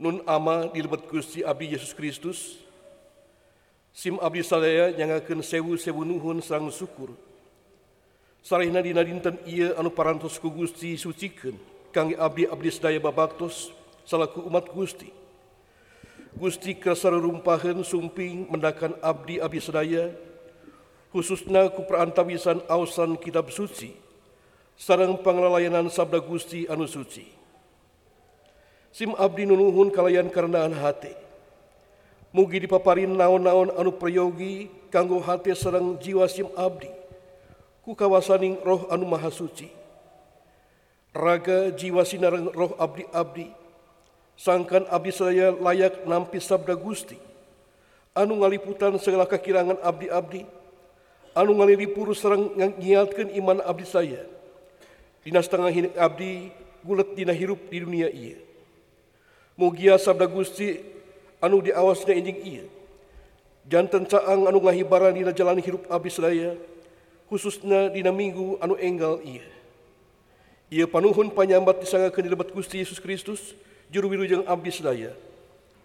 Nun ama dilebet Gusti Abdi Yesus Kristus, sim abdi sadaya nyangakeun sewu-sewu nuhun sareng syukur. Sarehna dina dinten ieu anu parantos ku Gusti sucikeun kangge abdi-abdi sadaya babaktos salaku umat Gusti. Gusti kasarumpaheun sumping mendakan abdi-abdi sadaya khususna ku perantawisan ausan kitab suci sareng panglalayanan sabda Gusti anu suci. Sim abdi nunuhun kalayan karenaan hati. Mugi dipaparin naon-naon anu prayogi kanggo hati sareng jiwa sim abdi. Ku kawasaning roh anu maha suci. Raga jiwa sinareng roh abdi-abdi. Sangkan abdi saya layak nampi sabda Gusti. Anu ngaliputan segala kekirangan abdi-abdi. Anu ngalilipur sareng ngiatkeun iman abdi saya Dina setengah hidup abdi gulet dina hirup di dunia iya. Mugia sabda Gusti anu diawasnya injing iya. Jantan caang anu ngahibaran dina jalan hirup abdi sedaya khususnya dina minggu anu enggal iya. Ia panuhun panyambat disangakeun di lebat Gusti Yesus Kristus juru wilujeng abdi sedaya.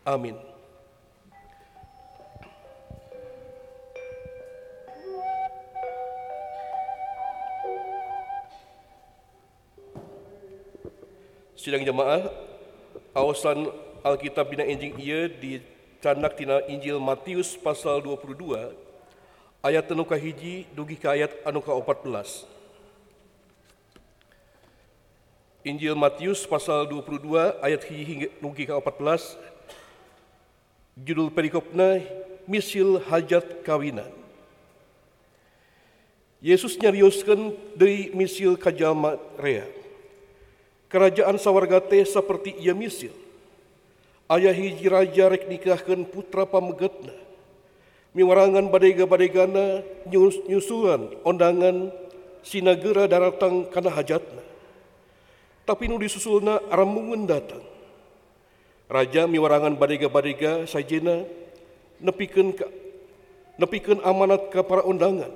Amin. Sidang jemaah, awasan Alkitab dina enjing ieu dicanak tina Injil Matius pasal 22 ayat anu hiji dugi ka ayat anu ka-14. Injil Matius pasal 22 ayat hiji hingga dugi ka-14 judul perikopna misil hajat kawinan. Yesus nyarioskeun deui misil kajalma rea. Kerajaan sawarga teh seperti ia misil. Ayah hiji raja rek nikahkan putra pamegetna. Miwarangan badega-badegana nyusuan ondangan sinagera daratang kana hajatna. Tapi nu disusulna aramungun datang. Raja miwarangan badega-badega sajena nepikeun ka, nepikeun amanat ke para undangan.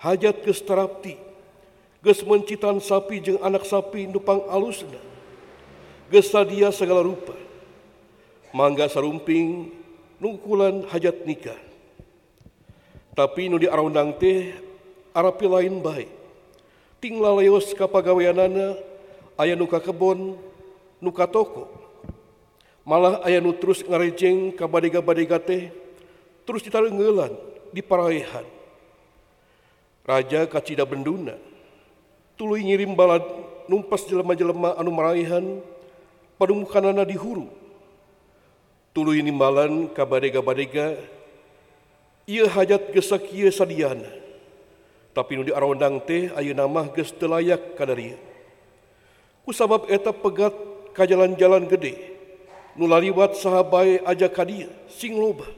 Hajat ke starapti Ges mencitan sapi jeng anak sapi nupang alusna. Ges sadia segala rupa. Mangga sarumping nungkulan hajat nikah. Tapi nu di araundang teh arapi lain baik. Tinggal leos kapagaweanana aya nuka kebon nuka toko. Malah aya nu terus ngarejeng ka badega-badega teh terus ditarenggelan di paraehan. Raja kacida benduna tuluy ngirim balad numpas jelema-jelema anu maraihan padumukanana di huru. Tuluy nimbalan ka badega-badega ieu hajat geus kieu sadiana tapi nu diarawandang teh ayeuna mah geus teu layak ku sabab eta pegat ka jalan-jalan gede nu laliwat saha bae aja ka sing loba.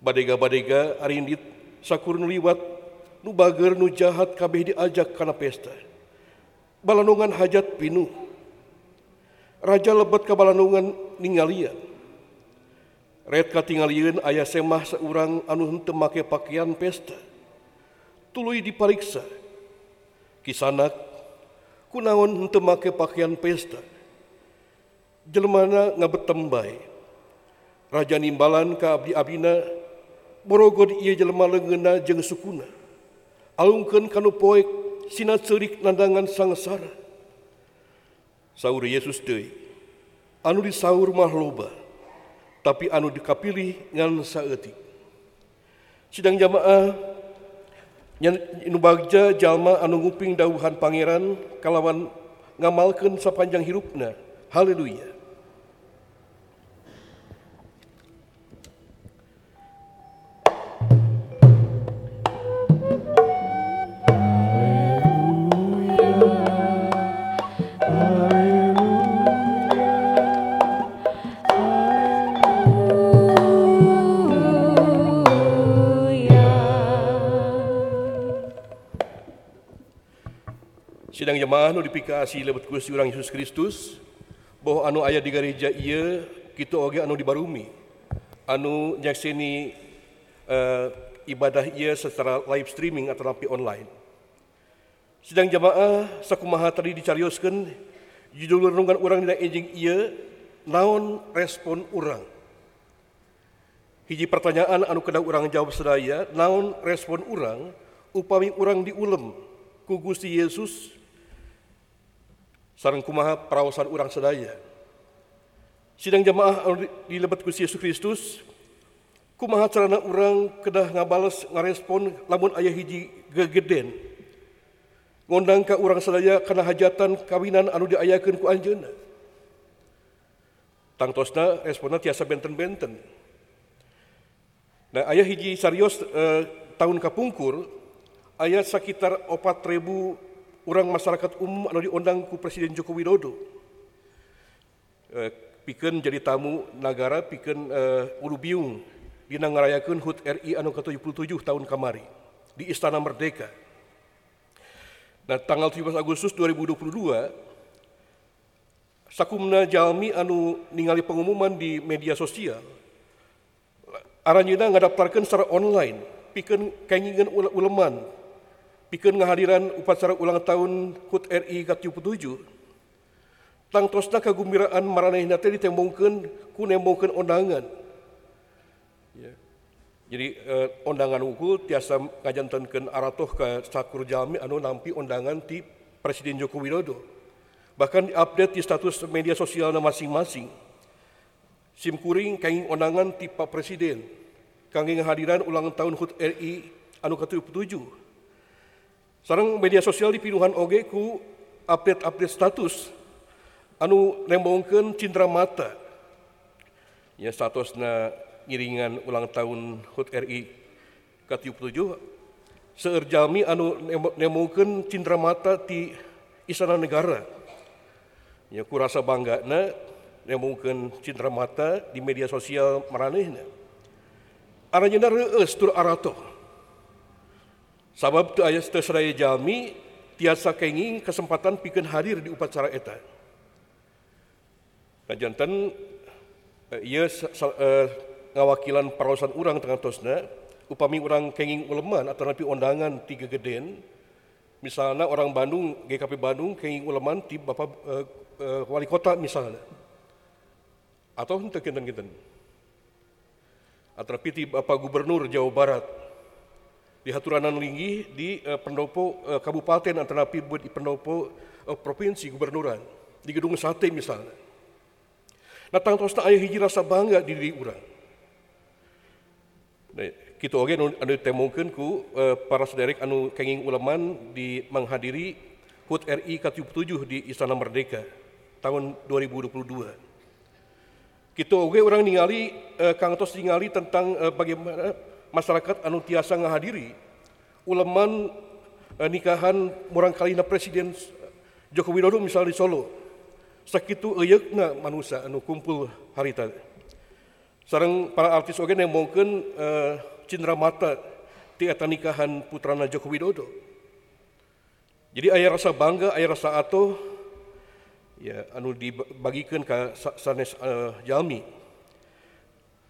Badega-badega arindit sakur nu liwat nu bager nu jahat kabeh diajak kana pesta. Balanungan hajat pinuh Raja lebet kebalanungan ninggalian red katinggalian ayah semah seorang anu henteu make pakaian pesta. Tuluy dipariksa kisanak kunaon henteu make pakaian pesta? Jelmana ngabetembai Raja nimbalan ka abdi abdina borogod ieu jelema leungeuna jeung sukuna. Alungkeun kanu poek sina cerik nandangan sangsara. Saur Yesus deui. Anu disaur mah loba, tapi anu dikapilih ngan saeutik. Sidang jamaah inu bagja jalma anu nguping dawuhan pangeran kalawan ngamalkeun sapanjang hirupna. Haleluya. Sidang jemaah nu dipikasi lebet Gusti urang Yesus Kristus bahwa anu ayat di gereja iya kita oge anu dibarumi anu nyaksini uh, ibadah iya secara live streaming atau napi online. Sidang jemaah sakumaha tadi dicarioskeun judul renungan urang dina enjing iya naon respon orang. Hiji pertanyaan anu kena orang jawab sedaya, naon respon orang upami orang diulem ku Gusti Yesus sareng kumaha perawasan orang sedaya. Sidang jamaah anu dilebat Gusti Yesus Kristus, kumaha carana orang kedah ngabales ngarespon lamun ayah hiji gegeden. Ngondang ka orang sedaya kana hajatan kawinan anu diayakeun ku anjeunna. Tangtosna responnya tiasa benten-benten. Nah, ayah hiji sarios eh, tahun kapungkur, ayah sekitar opat ribu orang masyarakat umum anu diundang ku Presiden Joko Widodo. Eh, pikeun jadi tamu negara, pikeun eh, ulu biung dina ngarayakeun HUT RI anu ke-77 tahun kamari di Istana Merdeka. Nah, tanggal 17 Agustus 2022, sakumna jalmi anu ningali pengumuman di media sosial, aranjeuna ngadaptarkan secara online, pikeun kengingan uleman, pikeun ngahadiran upacara ulang tahun HUT RI ke-77, tangtosna kagembiraan maranehna teh ditembongkeun ku nembongkeun undangan. Ya. Jadi eh, undangan unggul tiasa ngajantankeun aratoh ke sakur jami anu nampi undangan ti Presiden Joko Widodo. Bahkan update di status media sosial masing-masing. Sim kuring undangan ti Pak Presiden. Kangge hadiran ulang tahun HUT RI anu ke-77. Sarang media sosial dipinuhan oge ku update-update status anu nembongkeun cindera mata ya statusna ngiringan ulang tahun HUT RI ke 77 seueur jalmi anu nembongkeun cindera mata ti istana negara. Ya ku rasa banggana nembongkeun cindera mata di media sosial maranehna. Aranyana reueus tur arato. Sabab tu aya teu sadaya jalmi tiasa kenging kesempatan pikeun hadir di upacara eta. Nah, jantan ia uh, ngawakilan parawasan urang tengah tosna, upami orang kenging uleman atau napi undangan tiga geden, misalnya orang Bandung, GKP Bandung kenging uleman ti Bapak uh, uh, Wali Kota misalnya. Atau henteu kinten-kinten. Atau napi ti Bapak Gubernur Jawa Barat, di Haturanan Linggi di uh, pendopo uh, kabupaten atau napi buat di pendopo uh, provinsi gubernuran di gedung sate misalnya. Nah, tangtosna ayah hiji rasa bangga di diri urang. Nah, kita oge anu, anu ku uh, para sederek anu kenging ulaman di menghadiri HUT RI ke-77 di Istana Merdeka tahun 2022. Kita oge orang ningali uh, Kang Tos ningali tentang uh, bagaimana masyarakat anu tiasa ngahadiri ulaman uh, nikahan murang kalina Presiden Joko Widodo misalnya di Solo sakitu eyeukna manusia anu kumpul harita. Sareng para artis oge nembongkeun uh, cindera mata ti eta nikahan putrana Joko Widodo. Jadi aya rasa bangga, aya rasa atuh ya anu dibagikeun ka sanes uh, jalmi.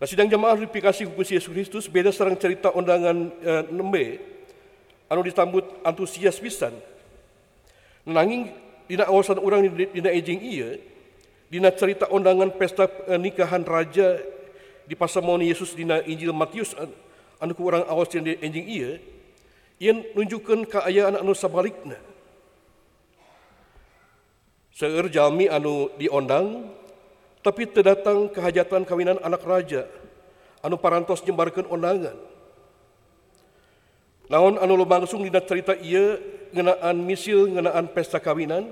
Nah, sidang jamaah dipikasi ku Yesus Kristus beda sareng cerita undangan uh, nembe anu disambut antusias pisan. Nanging dina awasan orang dina ejing iya, dina cerita undangan pesta nikahan raja di pasamoni Yesus dina Injil Matius anu ku orang awas dina ejing iya, ia nunjukkan keayaan anu sabalikna. Seueur jalmi anu diondang, tapi terdatang kehajatan kawinan anak raja. Anu parantos jembarkan undangan naon anu lumangsung dina cerita ia ngenaan misil ngenaan pesta kawinan?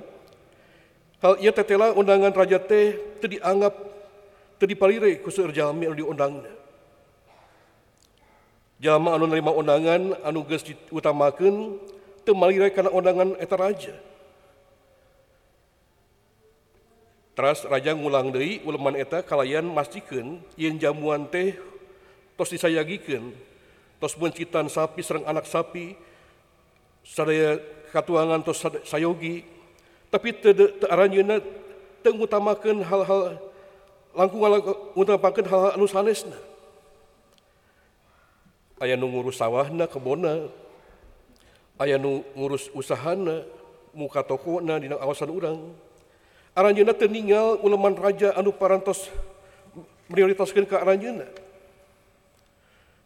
Hal ia tetela undangan raja teh teu dianggap teu dipalire ku seueur jalmi anu diundangna. Jalma anu nerima undangan anu geus diutamakeun teu malire kana undangan eta raja. Teras Raja ngulang deui uleman eta kalayan mastikeun yen jamuan teh tos disayagikeun. Tos mencitan sapi serang anak sapi sadaya katuangan tos sayogi. Tapi tearanyeuna teu ngutamakeun hal-hal langkung ngutamakeun hal-hal anu sanesna. Aya nu ngurus sawahna kebona. Aya nu ngurus usahana muka tokona dina awasan urang. Aranjeuna teningal uleman raja anu parantos prioritaskeun ka aranjeuna.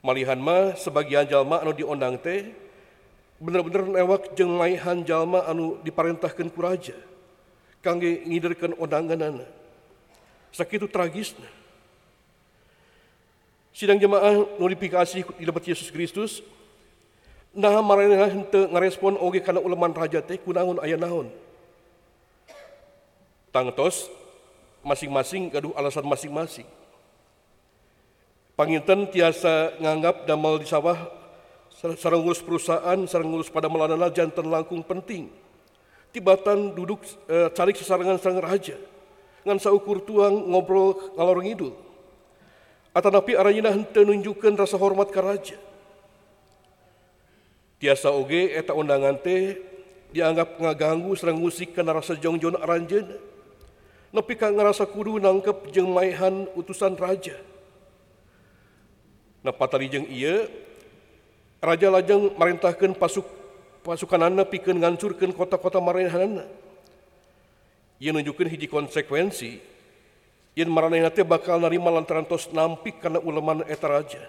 Malihan mah sebagian jalma anu diondang teh bener-bener lewat jeung maihan jalma anu diparentahkeun ku raja kangge ngiderkeun ondanganana. Sakitu tragisna. Sidang jemaah notifikasi di lebat Yesus Kristus, nah marana henteu ngarespon oge kana uleman raja teh kunaon aya naon. Tangtos masing-masing gaduh alasan masing-masing. Panginten tiasa nganggap damal di sawah sarang ngurus perusahaan, sarang ngurus pada melanana jantan langkung penting. Tibatan duduk e, cari sesarangan sang raja. Ngan saukur tuang ngobrol ngalor ngidul Atanapi arayina henteu nunjukkeun rasa hormat ka raja. Tiasa oge eta undangan teh dianggap ngaganggu serang musik kana rasa jongjon aranjeun. nepi ka ngerasa kudu nangkep jeung maihan utusan raja. Napatali jeung iya, raja lajeng merintahkan pasuk pasukanana pikeun ngancurkeun kota-kota maranehanana. Ia nunjukkeun hiji konsekuensi yen maranehna teh bakal narima lantaran tos nampi kana uleman eta raja.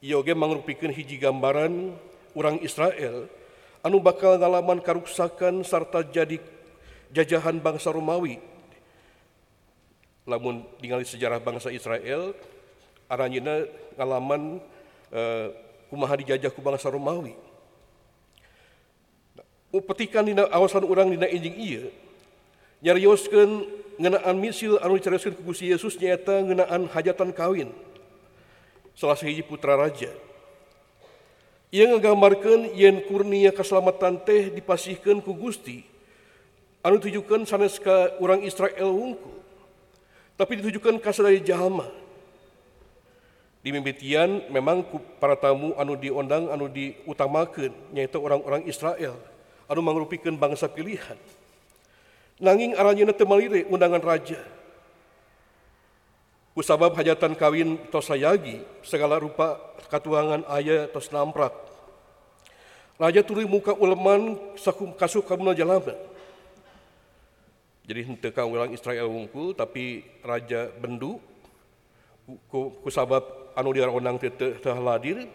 Ia oge mangrupikeun hiji gambaran urang Israel anu bakal ngalaman karuksakan sarta jadi jajahan bangsa Romawi. Lamun tinggal sejarah bangsa Israel, aranjina ngalaman eh, kumaha dijajah ku bangsa Romawi. Upetikan dina awasan orang dina enjing iya, nyarioskan ngenaan misil anu dicarioskan ke Gusti Yesus nyata ngenaan hajatan kawin. Salah sehiji putra raja. Ia ngegambarkan yen kurnia keselamatan teh dipasihkan ku Gusti anu ditujukeun sanes ka urang Israel wungkul tapi ditujukan ka sadaya jalma di mimitian memang para tamu anu diondang anu diutamakeun nyaeta orang-orang Israel anu mangrupikeun bangsa pilihan Nanging aranya temalire undangan raja. Kusabab hajatan kawin tos sayagi, segala rupa katuangan ayah tos namprak. Raja turi muka uleman sakum kasuk kamuna jalana. jadi henteu ulang Israel wungkul tapi raja bendu ku, kusabab anu diaronang teu teu hadir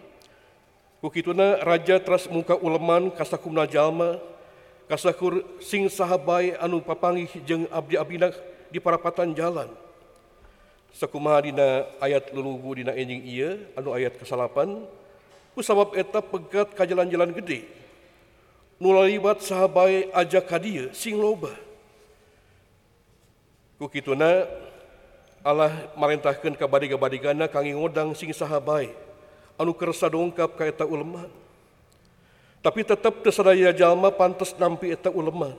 Kukituna raja teras muka uleman kasakumna jalma kasakur sing sahabai anu papangih jeng abdi abdinak di parapatan jalan. Sakumaha dina ayat lulugu dina enjing iya, anu ayat kesalapan ku sabab eta pegat ka jalan-jalan gede. Nulalibat sahabai ajak kadia sing loba. Ku kituna Allah marentahkeun ka badiga-badigana kangge ngodang sing sahabai anu kersa dongkap ka eta ulama. Tapi tetap tersadaya jalma pantas nampi eta ulema.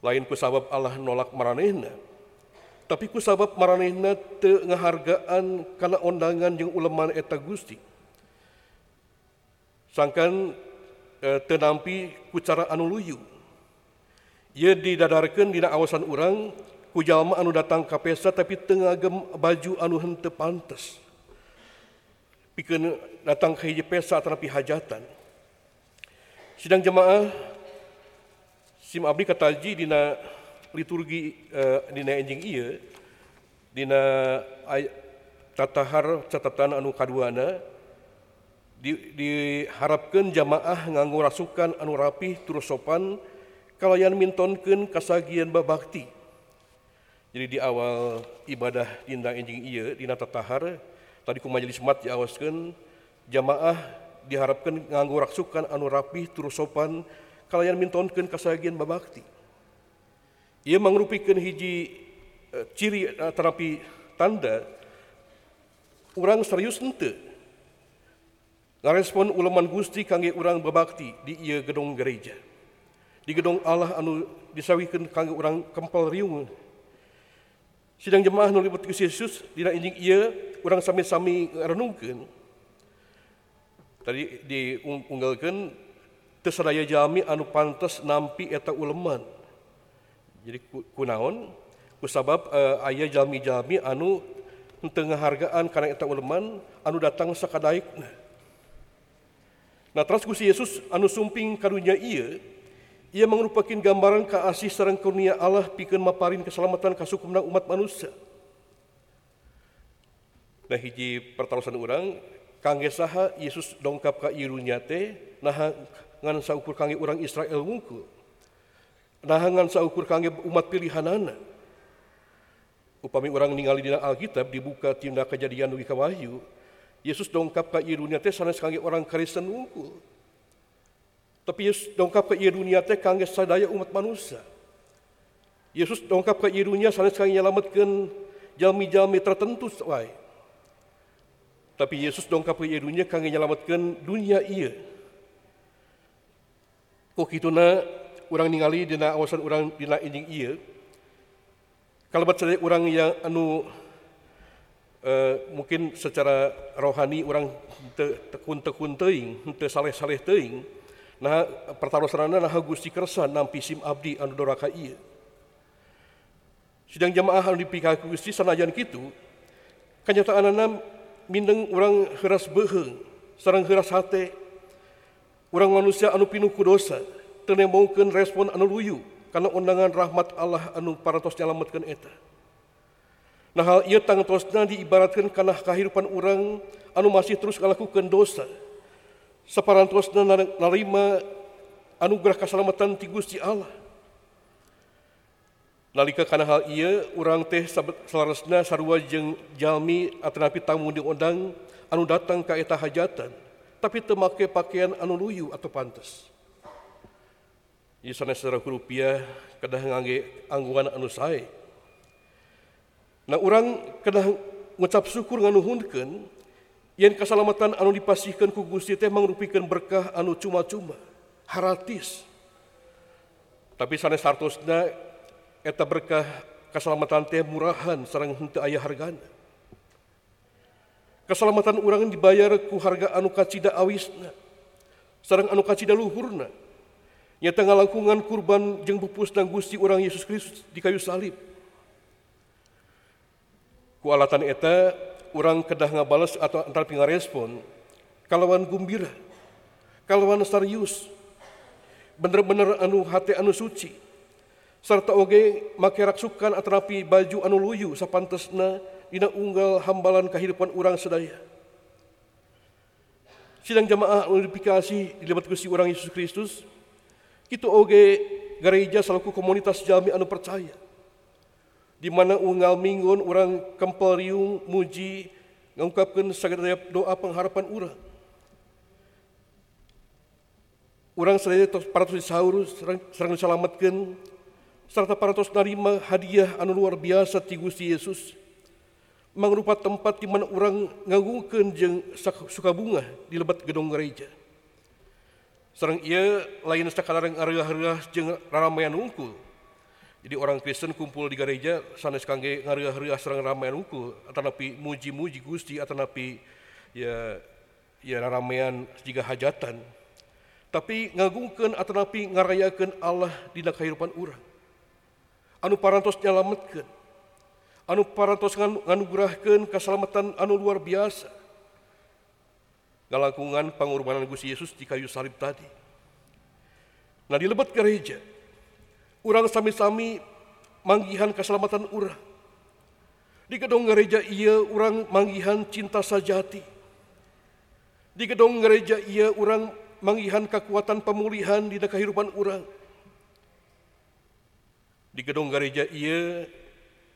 Lain ku sabab Allah nolak maranehna. Tapi ku sabab maranehna te ngahargaan kana ondangan jeung ulema eta Gusti. Sangkan e, teu nampi ku cara anu luyu. ia didadarkan dina awasan orang kujallma anu datang ke pesta tapi tengah gem baju anu hente pantes. Pikeun datang ke hiji pesta tapi hajatan sidang jemaah sim abdi kataji dina liturgi uh, dina enjing iya dina tatahar catatan anu kaduana di, diharapkan jamaah nganggo rasukan anu rapih terus sopan kalayan mintonkeun kasagian babakti. Jadi di awal ibadah dindang enjing ieu dina tatahar tadi ku majelis mat diawaskeun jamaah diharapkan nganggo raksukan anu rapih terus sopan kalayan mintonkeun kasagian babakti. Ia mangrupikan hiji e, ciri e, terapi tanda orang serius ente ngarespon uleman gusti kangge orang babakti di ieu gedung gereja. di gedung Allah anu disawikan kanggo orang kempel riung. Sidang jemaah nulibut ke Yesus dina injing iya orang sami-sami renungkan tadi diunggalkan terseraya jami anu pantas nampi eta uleman. Jadi kunaon kusabab uh, eh, ayah jami-jami anu tengah hargaan karena eta uleman anu datang sakadaik nah terus Yesus anu sumping karunya iya Ia merupakan gambaran kasih sarang kurnia Allah pikeun maparin keselamatan kasukumna umat manusia. Nah hiji pertarusan orang kangge saha Yesus dongkap ka irunya teh nah ngan saukur kangge orang Israel wungkul. Nah ngan saukur kangge umat pilihanana. Upami orang ningali dina Alkitab dibuka tindak kejadian dugi wahyu, Yesus dongkap ka irunya teh sanes kangge orang Kristen wungkul. Tapi Yesus dongkap ke dunia teh kangge sadaya umat manusia. Yesus dongkap ke dunia sanes kangge nyelametkeun jalmi-jalmi tertentu wae. Tapi Yesus dongkap ke dunia kangge nyelametkeun dunia iya. Kok kituna orang ningali dina awasan orang dina injing iya. Kalabat sadaya orang yang anu uh, mungkin secara rohani orang tekun-tekun teuing, teu saleh-saleh teuing, nah pertarusanana nah Gusti kersa nampi sim abdi anu doraka ieu. Sidang jamaah anu dipikaku Gusti sanajan kitu kanyataanana mindeng urang heuras beuheung sareng heuras hate. Urang manusia anu pinuh ku dosa teu nemongkeun respon anu luyu karena undangan rahmat Allah anu parantos nyalametkeun eta. Nah hal ieu tangtosna diibaratkeun kana kehidupan urang anu masih terus ngalakukeun dosa separantos narima anugerah keselamatan ti Gusti Allah. Nalika kana hal ieu urang teh selarasna sarua jeung jalmi atanapi tamu diundang anu datang ka eta hajatan tapi teu make pakaian anu luyu atau pantes. Ieu sanes rupiah kedah ngangge angguan anu sae. Nah urang kedah ngucap syukur nganuhunkeun yang keselamatan anu dipasihkan ku Gusti teh mangrupikeun berkah anu cuma-cuma, haratis. Tapi sanes sartosna eta berkah keselamatan teh murahan sareng henteu aya hargana. Keselamatan urang dibayar ku harga anu kacida awisna, sareng anu kacida luhurna. Nyata ngalangkungan kurban jeung pupusna Gusti urang Yesus Kristus di kayu salib. Ku alatan eta orang kedah ngabales atau antar pinga respon kalawan gumbira kalawan serius. Bener-bener anu hati anu suci. Serta oge make raksukan atanapi baju anu luyu sapantesna dina unggal hambalan kehidupan orang sedaya. Sidang jamaah anu dipikasi dilibat Gusti orang Yesus Kristus itu oge gereja selaku komunitas jami anu percaya di mana unggal minggun orang kempel muji ngungkapkan segala doa pengharapan orang. Orang saya para tos saurus serang selamatkan serta para tos narima hadiah anu luar biasa ti Gusti Yesus mangrupa tempat di mana orang ngagungkeun jeung suka bunga di lebat gedung gereja. Serang ia lain sakadar areuah-areuah jeung raramaian unggul jadi orang Kristen kumpul di gereja sanes kangge ngariah-riah serang ramaian unggul napi muji-muji Gusti napi ya ya ramean jika hajatan. Tapi ngagungkeun napi ngarayakeun Allah dina kehidupan urang. Anu parantos nyalametkeun. Anu parantos nganugerahkeun keselamatan anu luar biasa. Ngalakungan pengorbanan Gusti Yesus di kayu salib tadi. Nah di lebat gereja, Urang sami-sami manggihan keselamatan urang. Di gedung gereja ia urang manggihan cinta sajati. Di gedung gereja ia urang manggihan kekuatan pemulihan di kehidupan urang. Di gedung gereja ia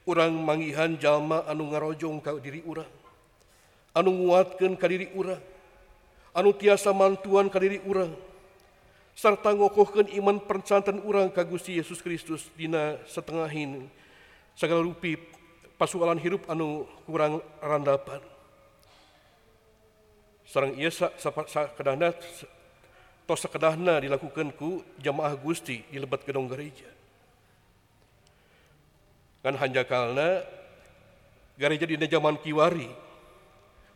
urang manggihan jalma anu ngarojong ka diri urang. Anu nguatkeun ka diri urang. Anu tiasa mantuan ka diri urang. serta ngokohkan iman percantan orang ka Gusti Yesus Kristus dina setengahin segala rupi pasualan hirup anu kurang randapan. Sarang ia sa, sa, sa kedahna tos sakedahna dilakukan ku jamaah Gusti di lebat gedung gereja. Kan hanjakalna gereja dina zaman kiwari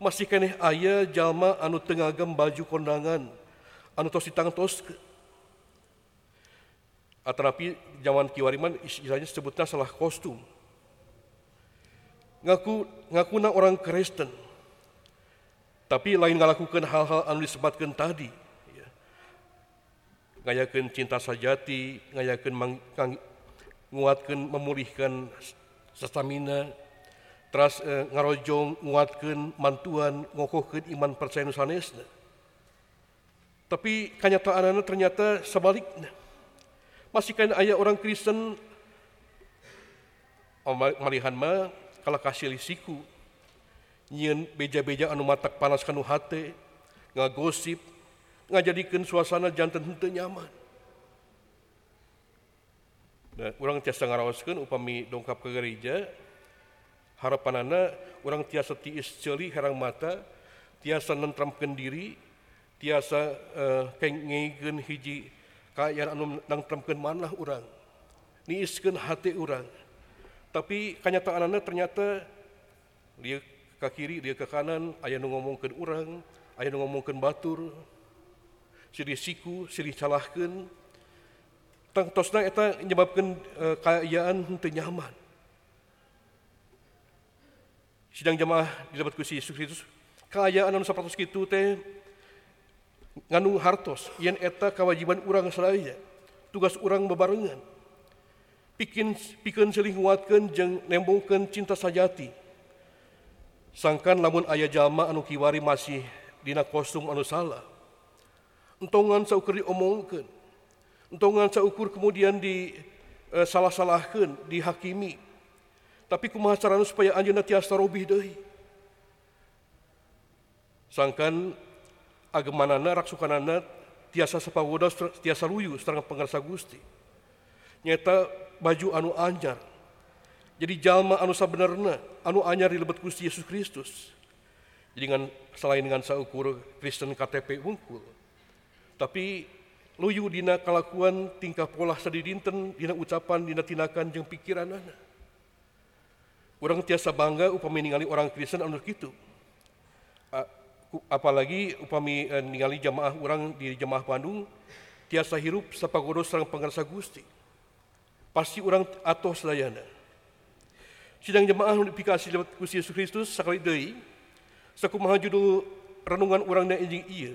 masih keneh ayah jalma anu tengagam baju kondangan anu tos ditangtos Atanapi zaman Kiwariman istilahnya sebutnya salah kostum. Ngaku ngaku na orang Kristen, tapi lain ngalakukan hal-hal anu disebutkan tadi. Ya. Ngayakan cinta sajati, ngayakan menguatkan, memulihkan stamina, teras eh, ngarojong nguatkan mantuan ngokohkan iman percaya nusanesna. Tapi kenyataan ternyata sebaliknya. masih kan ayah orang Kristen. Oh, malihan mah kalau kasih lisiku. Nyian beja-beja anu matak panas kanu hate ngagosip ngajadikan suasana jantan hente nyaman. Nah, orang tiasa ngarawaskan upami dongkap ke gereja. Harapan anak orang tiasa tiis celi herang mata tiasa nentramkan diri tiasa eh, uh, kengegan hiji kekayaan anu nangtramkeun manah urang niiskeun hati urang. Tapi kenyataanannya ternyata dia ke kiri dia ke kanan ayah nu ngomongkeun urang ayah nu ngomongkeun batur siri siku siri calahkeun. Tang tosna eta nyebabkeun uh, kayaan teu nyaman. Sidang jamaah didapat ku si Yesus Kristus kaayaan anu sapatos kitu teh ngandung hartos yen eta kewajiban urang selaya tugas urang bebarengan. Pikin piken seling nguatkan jeng nembongkan cinta sajati. Sangkan lamun ayah jama anu kiwari masih dina kostum anu salah entongan saukur diomongkan entongan saukur kemudian di e, salah-salahkan dihakimi. Tapi kumaha carana supaya anjeunna tiasa robih deui? Sangkan agamanana raksukanana tiasa sapagoda tiasa luyu sareng pangarsa Gusti. Nyata baju anu anyar. Jadi jalma anu sabenerna, anu anyar di lebet Gusti Yesus Kristus. Jadi dengan selain dengan saukur Kristen KTP unggul, tapi luyu dina kelakuan tingkah pola sadidinten dina ucapan dina tinakan jeung pikiran. Orang tiasa bangga upami ningali orang Kristen anu kitu. Apalagi upami eh, ningali jamaah orang di jamaah Bandung tiasa hirup sapagodo sareng pangarsa Gusti. Pasti orang atoh sadayana. Sidang jemaah nu dipikasi lewat Gusti Yesus Kristus sakali deui sakumaha judul renungan urang na enjing ieu.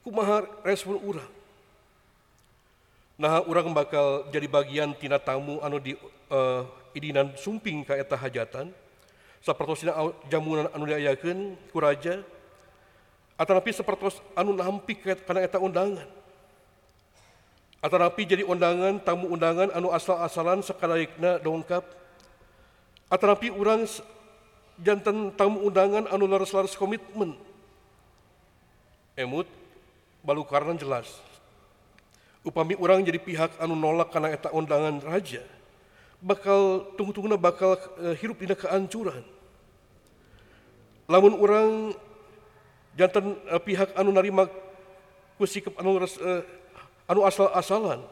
Kumaha respon urang nah orang bakal jadi bagian tina tamu anu di uh, idinan sumping ka eta hajatan sapertosina jamunan anu diayakeun ku raja atanapi sapertos anu nampi kana eta undangan. Atanapi jadi undangan tamu undangan anu asal-asalan sakadaikna dongkap atanapi urang jantan tamu undangan anu laras-laras komitmen. Emut balu karena jelas. Upami orang jadi pihak anu nolak karena eta undangan raja bakal tunggu-tungguna bakal uh, hirup dina kehancuran. Lamun orang jantan uh, eh, pihak anu narima ku sikap anu res, uh, anu asal-asalan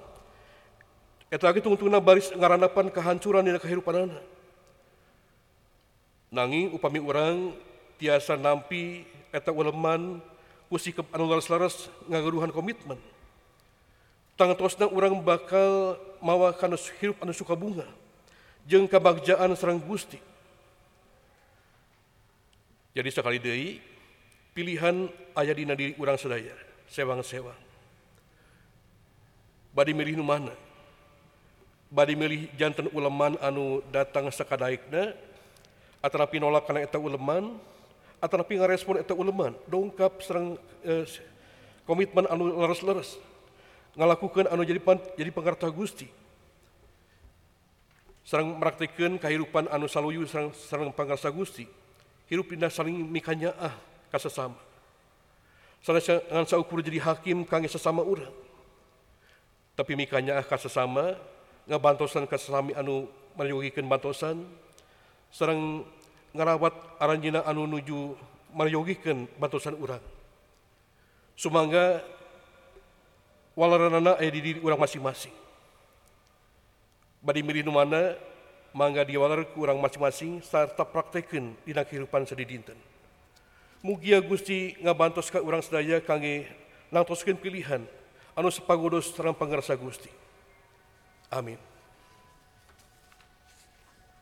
eta lagi tungtung-tungna baris ngaranapan kehancuran dina kahirupanana nanging upami urang tiasa nampi eta uleman ku sikap anu laras-laras ngagaruhan komitmen. Tangtosna urang bakal mawa kana hirup anu suka bunga jeung kabagjaan sareng Gusti. Jadi sekali deui pilihan ayah dina diri urang sedaya sewang-sewang. Badi milih nu mana? Badi milih jantan uleman anu datang sakadaikna atanapi nolak kana eta uleman atanapi ngarespon eta uleman. Dongkap serang eh, komitmen anu leres-leres. Ngalakukan anu jadi pan, jadi pengarta Gusti. Serang meraktikan kehidupan anu saluyu serang, serang pangarsa Gusti. Hirup dina saling mikanya ah ka sesama. Sanajan saukur jadi hakim kangge sesama urang. Tapi mikanya ah ka sesama ngabantosan ka sesami anu maryogikan bantosan sareng ngarawat aranjina anu nuju maryogikan bantosan urang. Sumangga walaranana aya di diri urang masing-masing. Badi milih nu mana mangga diwalar ku urang masing-masing sarta praktekeun dina kehidupan sadidinten. dinten. Mugia Gusti ngabantos ka urang sedaya kangge nangtoskeun pilihan anu sepagodos sareng pangarsa Gusti. Amin.